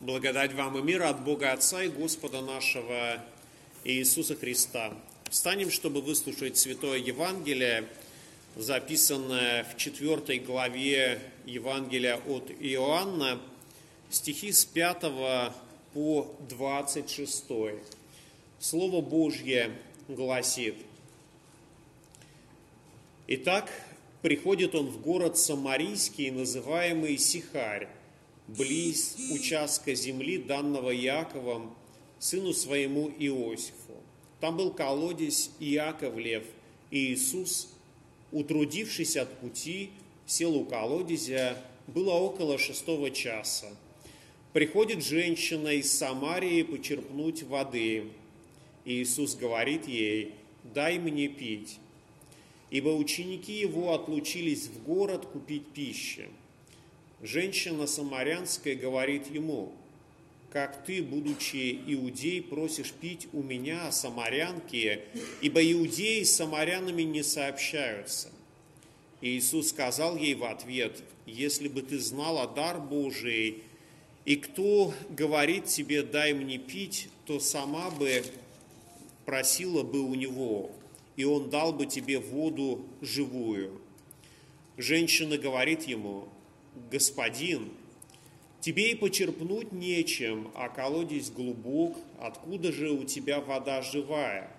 Благодать вам и мир от Бога Отца и Господа нашего Иисуса Христа. Встанем, чтобы выслушать Святое Евангелие, записанное в 4 главе Евангелия от Иоанна, стихи с 5 по 26. Слово Божье гласит, «Итак, приходит он в город Самарийский, называемый Сихарь, близ участка земли, данного Иаковом, сыну своему Иосифу. Там был колодец Иаковлев, и Иисус, утрудившись от пути, сел у колодезя, было около шестого часа. Приходит женщина из Самарии почерпнуть воды. Иисус говорит ей, дай мне пить. Ибо ученики его отлучились в город купить пищи. Женщина самарянская говорит ему, как ты, будучи иудей, просишь пить у меня, самарянки, ибо иудеи с самарянами не сообщаются. И Иисус сказал ей в ответ, если бы ты знала дар Божий, и кто говорит тебе, дай мне пить, то сама бы просила бы у него, и он дал бы тебе воду живую. Женщина говорит ему, господин, тебе и почерпнуть нечем, а колодец глубок, откуда же у тебя вода живая?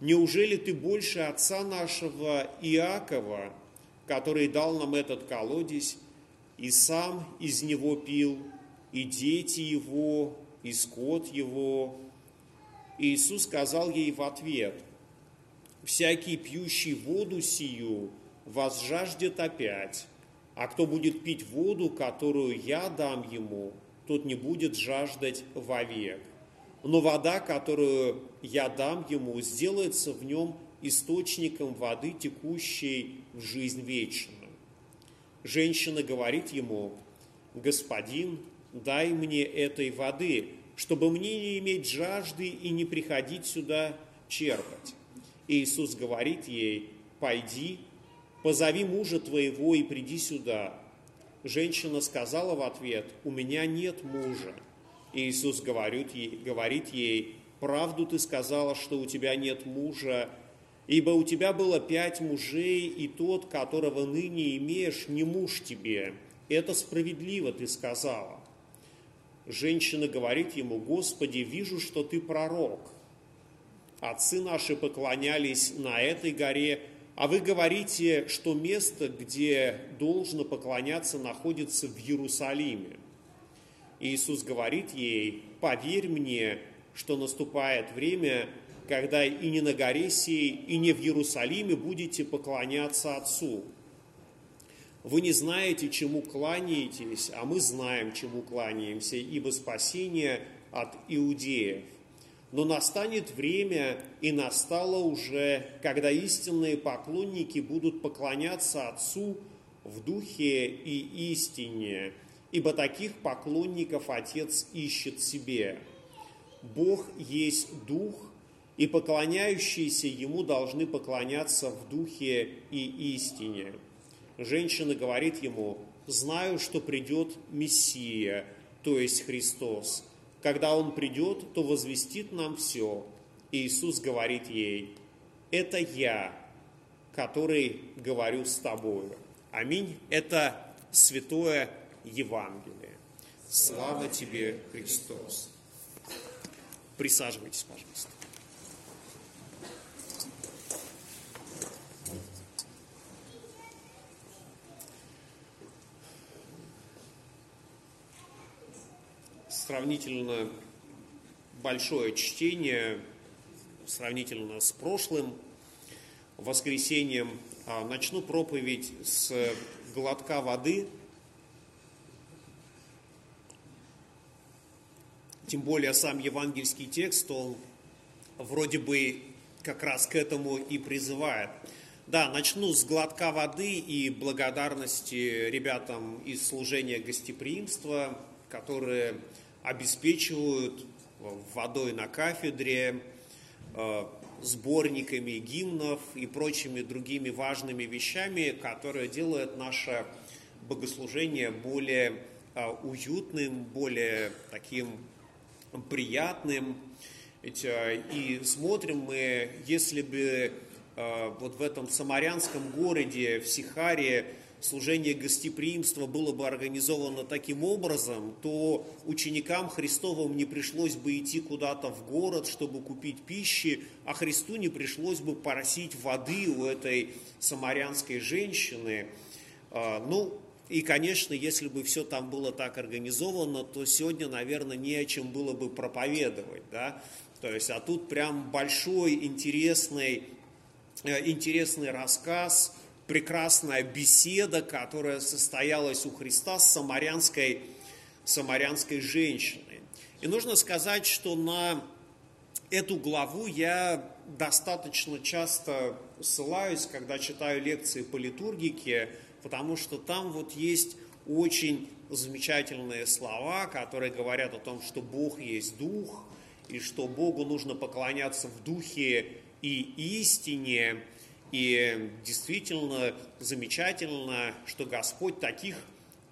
Неужели ты больше отца нашего Иакова, который дал нам этот колодец, и сам из него пил, и дети его, и скот его? Иисус сказал ей в ответ, «Всякий пьющий воду сию возжаждет опять, а кто будет пить воду, которую я дам ему, тот не будет жаждать вовек. Но вода, которую я дам ему, сделается в нем источником воды, текущей в жизнь вечную. Женщина говорит ему, «Господин, дай мне этой воды, чтобы мне не иметь жажды и не приходить сюда черпать». И Иисус говорит ей, «Пойди, позови мужа твоего и приди сюда. Женщина сказала в ответ, у меня нет мужа. И Иисус говорит ей, говорит ей, правду ты сказала, что у тебя нет мужа, ибо у тебя было пять мужей, и тот, которого ныне имеешь, не муж тебе. Это справедливо ты сказала. Женщина говорит ему, Господи, вижу, что ты пророк. Отцы наши поклонялись на этой горе, а вы говорите, что место, где должно поклоняться, находится в Иерусалиме. Иисус говорит ей, поверь мне, что наступает время, когда и не на горе сей, и не в Иерусалиме будете поклоняться Отцу. Вы не знаете, чему кланяетесь, а мы знаем, чему кланяемся, ибо спасение от иудеев. Но настанет время, и настало уже, когда истинные поклонники будут поклоняться Отцу в духе и истине, ибо таких поклонников Отец ищет себе. Бог есть Дух, и поклоняющиеся Ему должны поклоняться в духе и истине. Женщина говорит Ему, знаю, что придет Мессия, то есть Христос – когда Он придет, то возвестит нам все. И Иисус говорит ей, это я, который говорю с тобою. Аминь. Это святое Евангелие. Слава тебе, Христос. Присаживайтесь, пожалуйста. Сравнительно большое чтение, сравнительно с прошлым воскресеньем. А, начну проповедь с глотка воды. Тем более сам евангельский текст, он вроде бы как раз к этому и призывает. Да, начну с глотка воды и благодарности ребятам из служения гостеприимства, которые обеспечивают водой на кафедре, э, сборниками гимнов и прочими другими важными вещами, которые делают наше богослужение более уютным, более таким приятным. И смотрим мы, если бы вот в этом самарянском городе, в Сихаре, служение гостеприимства было бы организовано таким образом, то ученикам Христовым не пришлось бы идти куда-то в город, чтобы купить пищи, а Христу не пришлось бы просить воды у этой самарянской женщины. Ну, и, конечно, если бы все там было так организовано, то сегодня, наверное, не о чем было бы проповедовать, да. То есть, а тут прям большой, интересный, э, интересный рассказ, прекрасная беседа, которая состоялась у Христа с самарянской, самарянской женщиной. И нужно сказать, что на эту главу я достаточно часто ссылаюсь, когда читаю лекции по литургике, потому что там вот есть очень замечательные слова, которые говорят о том, что Бог есть Дух, и что Богу нужно поклоняться в Духе и истине. И действительно замечательно, что Господь таких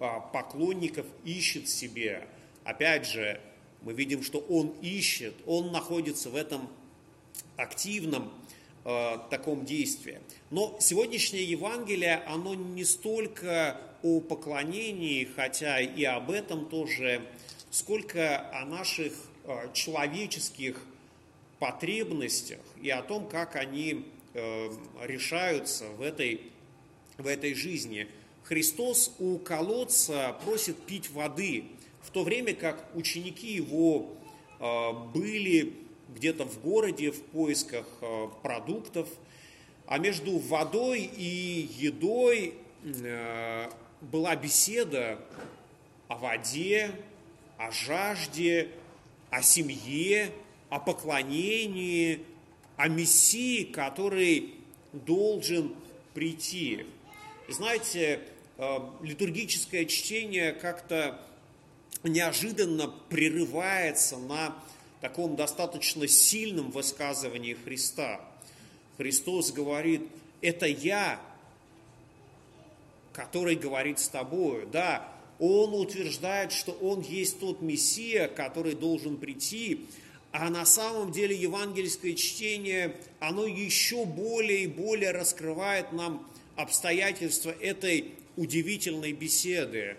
а, поклонников ищет себе. Опять же, мы видим, что Он ищет, Он находится в этом активном э, таком действии. Но сегодняшнее Евангелие, оно не столько о поклонении, хотя и об этом тоже, сколько о наших э, человеческих потребностях и о том, как они решаются в этой, в этой жизни. Христос у колодца просит пить воды, в то время как ученики его э, были где-то в городе в поисках э, продуктов, а между водой и едой э, была беседа о воде, о жажде, о семье, о поклонении, о Мессии, который должен прийти. Знаете, э, литургическое чтение как-то неожиданно прерывается на таком достаточно сильном высказывании Христа. Христос говорит, это я, который говорит с тобою. Да, он утверждает, что он есть тот Мессия, который должен прийти, а на самом деле евангельское чтение, оно еще более и более раскрывает нам обстоятельства этой удивительной беседы.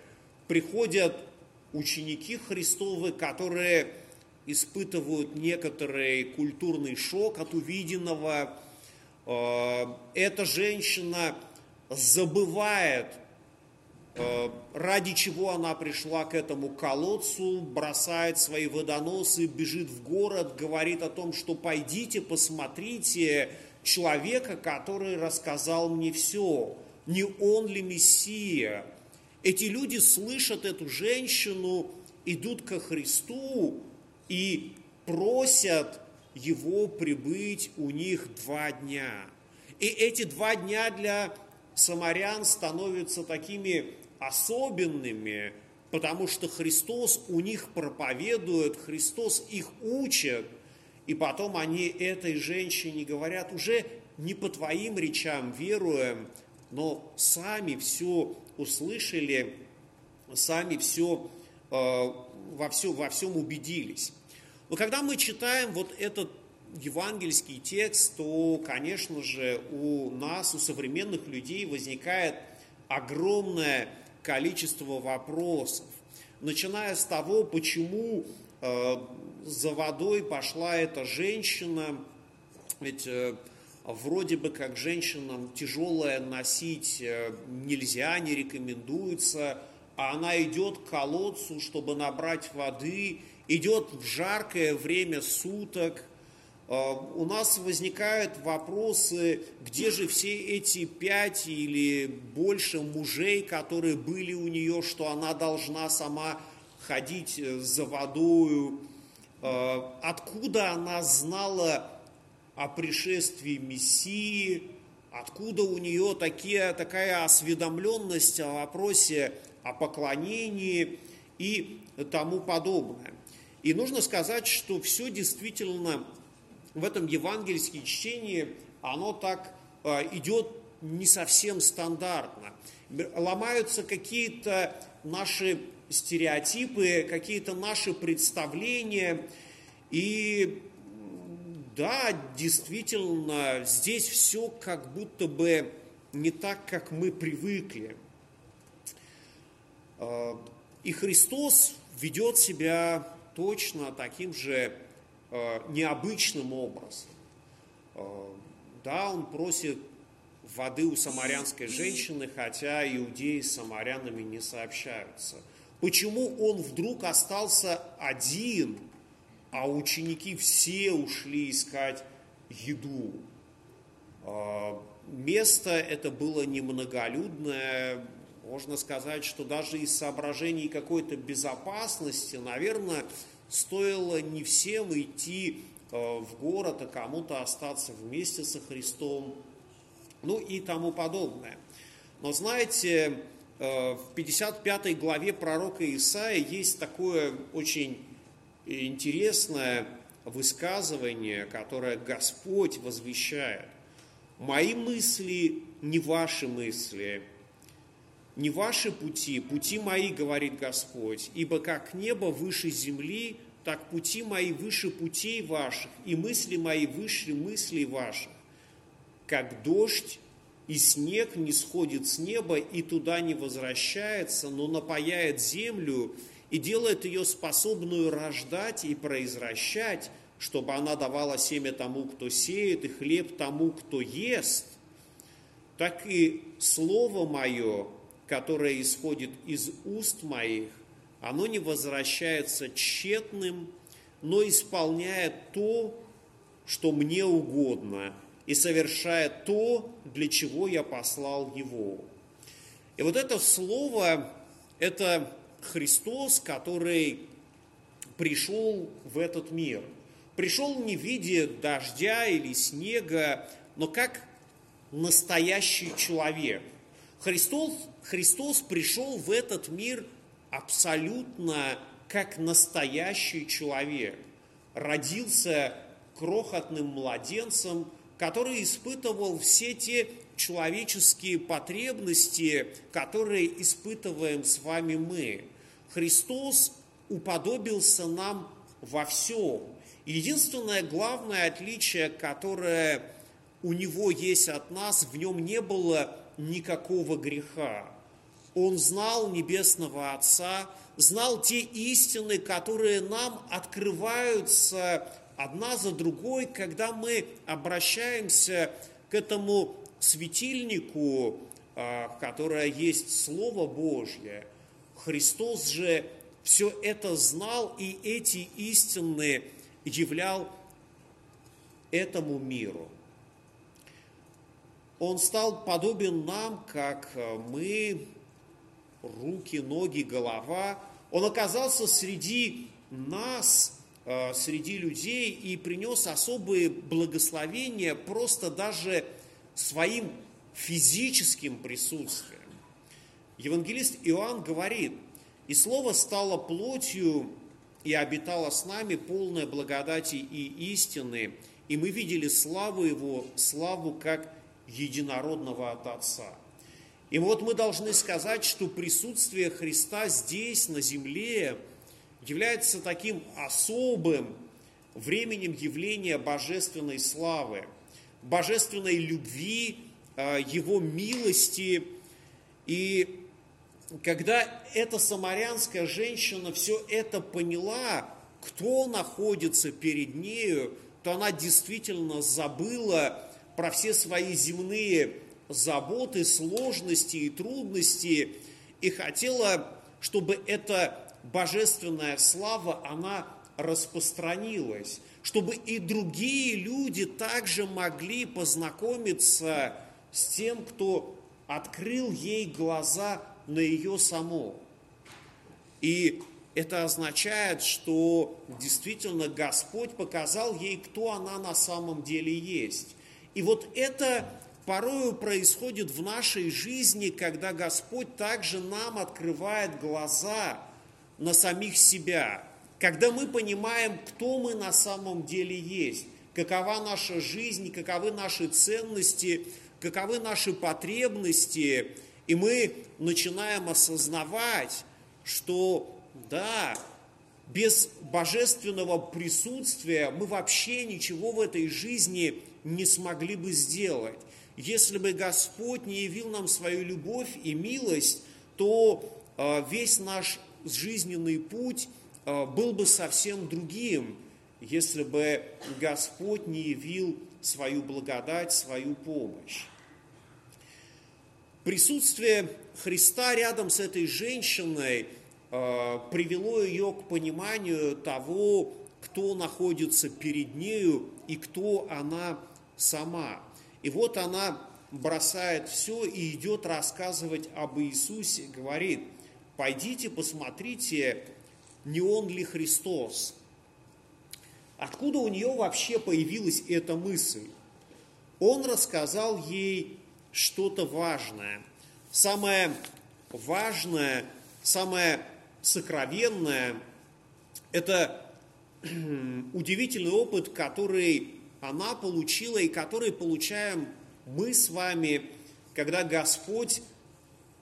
Приходят ученики Христовы, которые испытывают некоторый культурный шок от увиденного. Э, эта женщина забывает, ради чего она пришла к этому колодцу, бросает свои водоносы, бежит в город, говорит о том, что пойдите, посмотрите человека, который рассказал мне все. Не он ли Мессия? Эти люди слышат эту женщину, идут ко Христу, и просят его прибыть у них два дня. И эти два дня для самарян становятся такими особенными, потому что Христос у них проповедует, Христос их учит, и потом они этой женщине говорят, уже не по твоим речам веруем, но сами все услышали, сами все э, во, все, во всем убедились. Но когда мы читаем вот этот евангельский текст, то, конечно же, у нас, у современных людей возникает огромное количество вопросов, начиная с того, почему э, за водой пошла эта женщина, ведь э, вроде бы как женщинам тяжелое носить э, нельзя, не рекомендуется, а она идет к колодцу, чтобы набрать воды, идет в жаркое время суток. А, у нас возникают вопросы, где же все эти пять или больше мужей, которые были у нее, что она должна сама ходить э, за водою. А, откуда она знала о пришествии Мессии, откуда у нее такие, такая осведомленность о вопросе о поклонении и тому подобное. И нужно сказать, что все действительно в этом евангельском чтении, оно так э, идет не совсем стандартно. Ломаются какие-то наши стереотипы, какие-то наши представления. И да, действительно, здесь все как будто бы не так, как мы привыкли. А, и Христос ведет себя точно таким же а, необычным образом. А, да, он просит воды у самарянской женщины, хотя иудеи с самарянами не сообщаются. Почему он вдруг остался один, а ученики все ушли искать еду? Место это было немноголюдное, можно сказать, что даже из соображений какой-то безопасности, наверное, стоило не всем идти э, в город, а кому-то остаться вместе со Христом, ну и тому подобное. Но знаете, э, в 55 главе пророка Исаия есть такое очень интересное высказывание, которое Господь возвещает. «Мои мысли не ваши мысли, не ваши пути, пути мои, говорит Господь, ибо как небо выше земли, так пути мои выше путей ваших, и мысли мои выше мыслей ваших. Как дождь и снег не сходит с неба и туда не возвращается, но напаяет землю и делает ее способную рождать и произвращать, чтобы она давала семя тому, кто сеет, и хлеб тому, кто ест, так и Слово Мое, которое исходит из уст моих, оно не возвращается тщетным, но исполняет то, что мне угодно, и совершает то, для чего я послал его. И вот это слово, это Христос, который пришел в этот мир. Пришел не в виде дождя или снега, но как настоящий человек – Христос, Христос пришел в этот мир абсолютно как настоящий человек. Родился крохотным младенцем, который испытывал все те человеческие потребности, которые испытываем с вами мы. Христос уподобился нам во всем. Единственное главное отличие, которое у него есть от нас, в нем не было никакого греха. Он знал Небесного Отца, знал те истины, которые нам открываются одна за другой, когда мы обращаемся к этому светильнику, а, которое есть Слово Божье. Христос же все это знал и эти истины являл этому миру. Он стал подобен нам, как э, мы, руки, ноги, голова. Он оказался среди нас, э, среди людей и принес особые благословения просто даже своим физическим присутствием. Евангелист Иоанн говорит, «И Слово стало плотью и обитало с нами, полное благодати и истины, и мы видели славу Его, славу как единородного от Отца. И вот мы должны сказать, что присутствие Христа здесь, на земле, является таким особым временем явления божественной славы, божественной любви, а, Его милости. И когда эта самарянская женщина все это поняла, кто находится перед нею, то она действительно забыла про все свои земные заботы, сложности и трудности, и хотела, чтобы эта божественная слава, она распространилась, чтобы и другие люди также могли познакомиться с тем, кто открыл ей глаза на ее само. И это означает, что действительно Господь показал ей, кто она на самом деле есть. И вот это порою происходит в нашей жизни, когда Господь также нам открывает глаза на самих себя, когда мы понимаем, кто мы на самом деле есть, какова наша жизнь, каковы наши ценности, каковы наши потребности, и мы начинаем осознавать, что да, без божественного присутствия мы вообще ничего в этой жизни не смогли бы сделать. Если бы Господь не явил нам свою любовь и милость, то э, весь наш жизненный путь э, был бы совсем другим, если бы Господь не явил свою благодать, свою помощь. Присутствие Христа рядом с этой женщиной э, привело ее к пониманию того, кто находится перед нею и кто она сама. И вот она бросает все и идет рассказывать об Иисусе, говорит, пойдите посмотрите, не он ли Христос. Откуда у нее вообще появилась эта мысль? Он рассказал ей что-то важное. Самое важное, самое сокровенное – это удивительный опыт, который она получила и который получаем мы с вами, когда Господь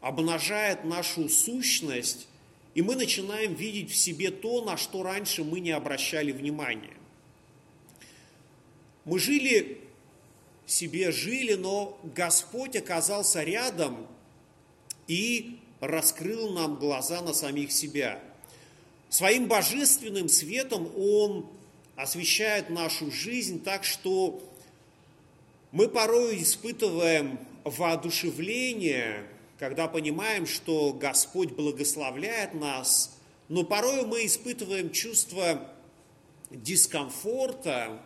обнажает нашу сущность, и мы начинаем видеть в себе то, на что раньше мы не обращали внимания. Мы жили себе жили, но Господь оказался рядом и раскрыл нам глаза на самих себя. Своим божественным светом Он освещает нашу жизнь так, что мы порой испытываем воодушевление, когда понимаем, что Господь благословляет нас, но порой мы испытываем чувство дискомфорта,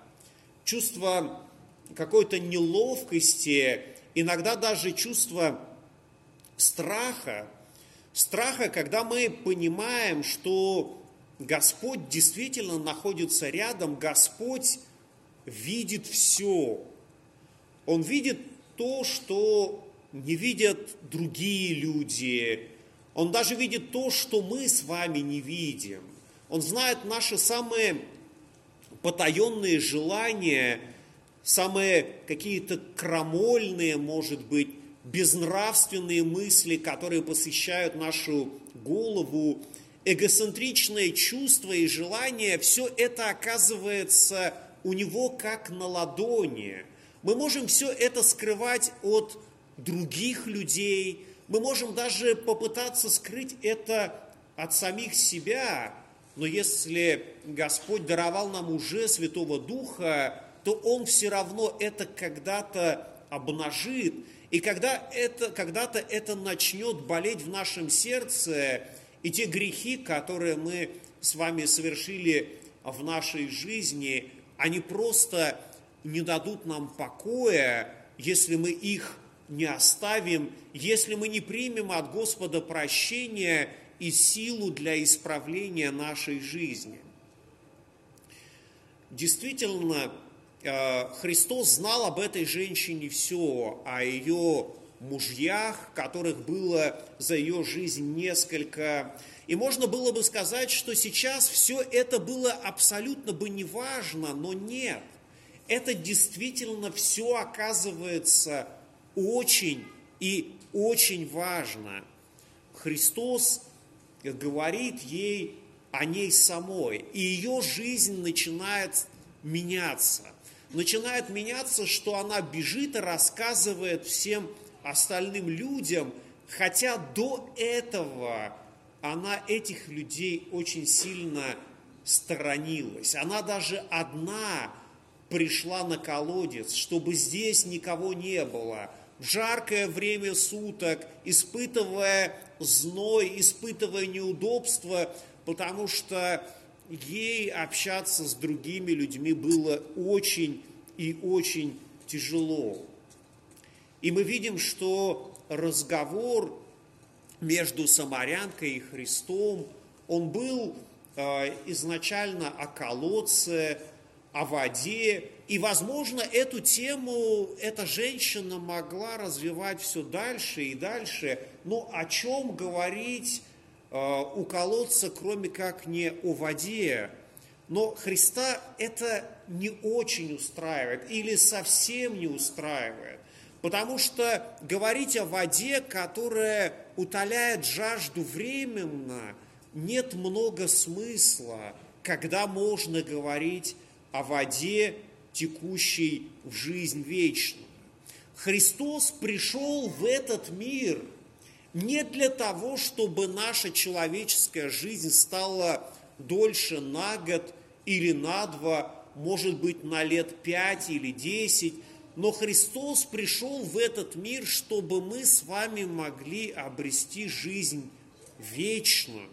чувство какой-то неловкости, иногда даже чувство страха. Страха, когда мы понимаем, что Господь действительно находится рядом, Господь видит все. Он видит то, что не видят другие люди. Он даже видит то, что мы с вами не видим. Он знает наши самые потаенные желания, самые какие-то крамольные, может быть, безнравственные мысли, которые посещают нашу голову, эгоцентричные чувства и желания, все это оказывается у него как на ладони. Мы можем все это скрывать от других людей, мы можем даже попытаться скрыть это от самих себя, но если Господь даровал нам уже Святого Духа, то Он все равно это когда-то обнажит. И когда это, когда-то это начнет болеть в нашем сердце, и те грехи, которые мы с вами совершили в нашей жизни, они просто не дадут нам покоя, если мы их не оставим, если мы не примем от Господа прощения и силу для исправления нашей жизни. Действительно, Э, Христос знал об этой женщине все, о ее мужьях, которых было за ее жизнь несколько. И можно было бы сказать, что сейчас все это было абсолютно бы неважно, но нет. Это действительно все оказывается очень и очень важно. Христос говорит ей о ней самой, и ее жизнь начинает меняться начинает меняться, что она бежит и рассказывает всем остальным людям, хотя до этого она этих людей очень сильно сторонилась. Она даже одна пришла на колодец, чтобы здесь никого не было. В жаркое время суток, испытывая зной, испытывая неудобства, потому что ей общаться с другими людьми было очень и очень тяжело. И мы видим, что разговор между самарянкой и Христом, он был э, изначально о колодце, о воде, и, возможно, эту тему эта женщина могла развивать все дальше и дальше, но о чем говорить Э, у колодца, кроме как не о воде. Но Христа это не очень устраивает или совсем не устраивает. Потому что говорить о воде, которая утоляет жажду временно, нет много смысла, когда можно говорить о воде, текущей в жизнь вечную. Христос пришел в этот мир не для того, чтобы наша человеческая жизнь стала дольше на год или на два, может быть, на лет пять или десять, но Христос пришел в этот мир, чтобы мы с вами могли обрести жизнь вечную.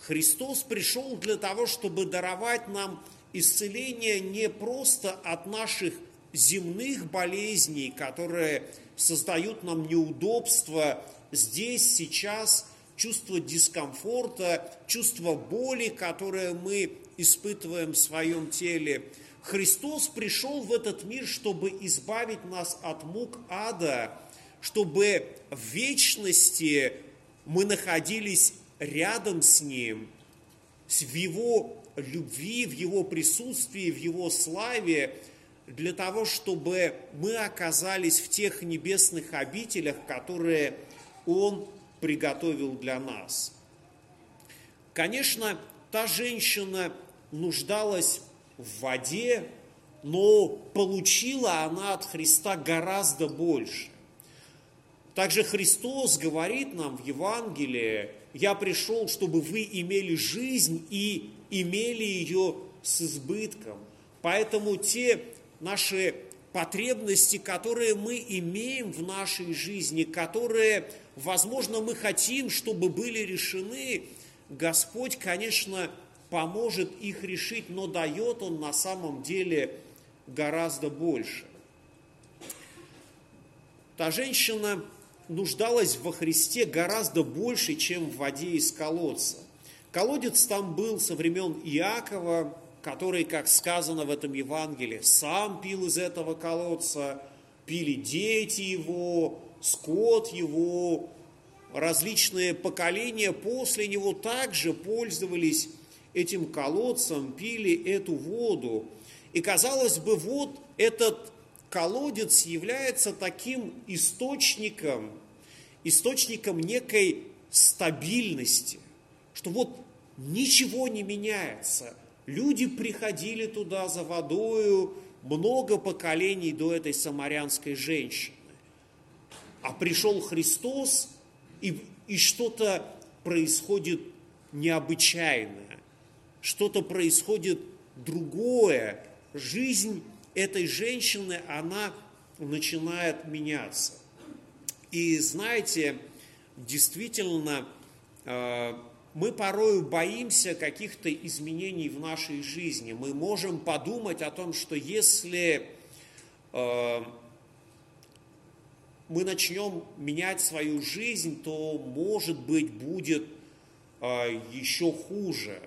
Христос пришел для того, чтобы даровать нам исцеление не просто от наших земных болезней, которые создают нам неудобства здесь, сейчас, чувство дискомфорта, чувство боли, которое мы испытываем в своем теле. Христос пришел в этот мир, чтобы избавить нас от мук ада, чтобы в вечности мы находились рядом с Ним, в Его любви, в Его присутствии, в Его славе, для того, чтобы мы оказались в тех небесных обителях, которые Он приготовил для нас. Конечно, та женщина нуждалась в воде, но получила она от Христа гораздо больше. Также Христос говорит нам в Евангелии, я пришел, чтобы вы имели жизнь и имели ее с избытком. Поэтому те наши потребности, которые мы имеем в нашей жизни, которые, возможно, мы хотим, чтобы были решены, Господь, конечно, поможет их решить, но дает Он на самом деле гораздо больше. Та женщина нуждалась во Христе гораздо больше, чем в воде из колодца. Колодец там был со времен Иакова, который, как сказано в этом Евангелии, сам пил из этого колодца, пили дети его, скот его, различные поколения после него также пользовались этим колодцем, пили эту воду. И казалось бы, вот этот колодец является таким источником, источником некой стабильности, что вот ничего не меняется. Люди приходили туда за водою много поколений до этой самарянской женщины. А пришел Христос, и, и что-то происходит необычайное, что-то происходит другое. Жизнь этой женщины, она начинает меняться. И знаете, действительно, э, мы порою боимся каких-то изменений в нашей жизни. Мы можем подумать о том, что если э, мы начнем менять свою жизнь, то, может быть, будет э, еще хуже.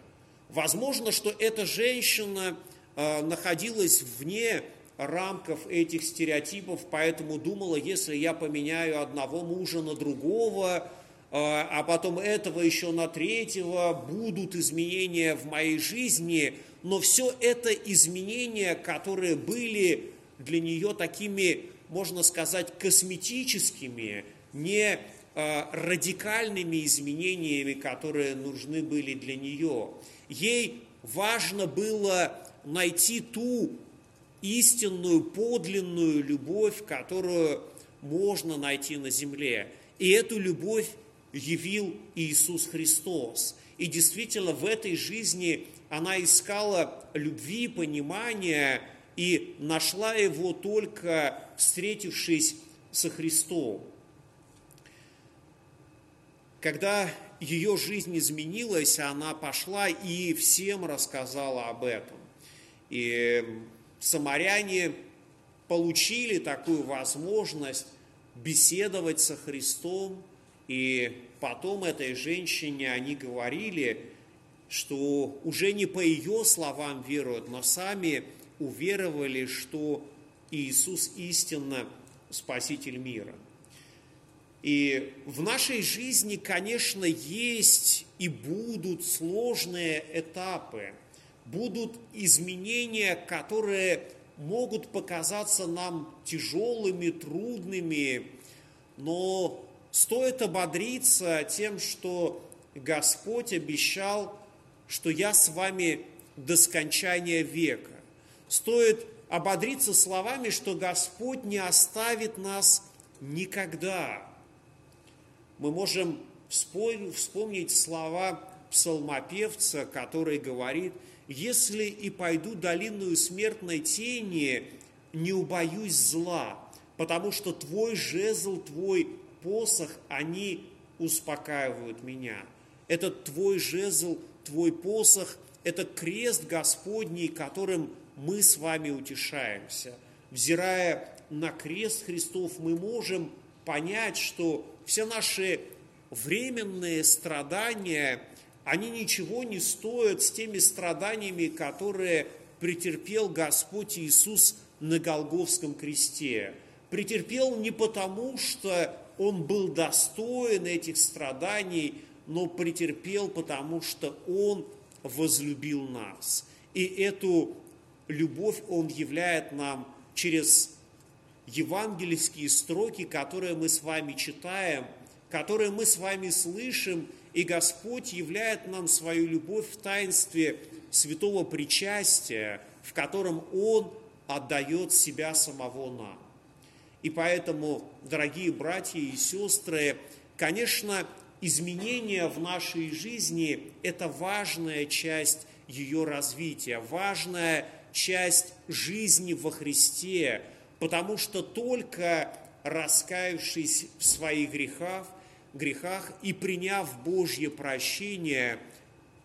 Возможно, что эта женщина находилась вне рамков этих стереотипов, поэтому думала, если я поменяю одного мужа на другого, а, а потом этого еще на третьего, будут изменения в моей жизни, но все это изменения, которые были для нее такими, можно сказать, косметическими, не а, радикальными изменениями, которые нужны были для нее. Ей важно было найти ту истинную, подлинную любовь, которую можно найти на земле. И эту любовь явил Иисус Христос. И действительно в этой жизни она искала любви, понимания и нашла его только встретившись со Христом. Когда ее жизнь изменилась, она пошла и всем рассказала об этом. И самаряне получили такую возможность беседовать со Христом, и потом этой женщине они говорили, что уже не по ее словам веруют, но сами уверовали, что Иисус истинно Спаситель мира. И в нашей жизни, конечно, есть и будут сложные этапы – будут изменения, которые могут показаться нам тяжелыми, трудными, но стоит ободриться тем, что Господь обещал, что я с вами до скончания века. Стоит ободриться словами, что Господь не оставит нас никогда. Мы можем вспомнить слова псалмопевца, который говорит, «Если и пойду долинную смертной тени, не убоюсь зла, потому что Твой жезл, Твой посох, они успокаивают меня». Этот Твой жезл, Твой посох – это крест Господний, которым мы с вами утешаемся. Взирая на крест Христов, мы можем понять, что все наши временные страдания, они ничего не стоят с теми страданиями, которые претерпел Господь Иисус на Голговском кресте. Претерпел не потому, что Он был достоин этих страданий, но претерпел потому, что Он возлюбил нас. И эту любовь Он являет нам через евангельские строки, которые мы с вами читаем, которые мы с вами слышим, и Господь являет нам свою любовь в таинстве святого причастия, в котором Он отдает себя самого нам. И поэтому, дорогие братья и сестры, конечно, изменения в нашей жизни – это важная часть ее развития, важная часть жизни во Христе, потому что только раскаявшись в своих грехах, грехах и приняв Божье прощение,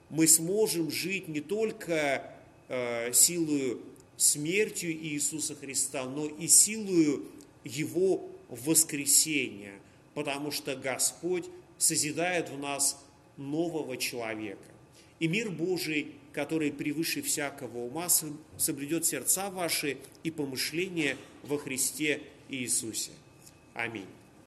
мы сможем жить не только э, силою смертью Иисуса Христа, но и силою Его воскресения, потому что Господь созидает в нас нового человека. И мир Божий который превыше всякого ума соблюдет сердца ваши и помышления во Христе Иисусе. Аминь.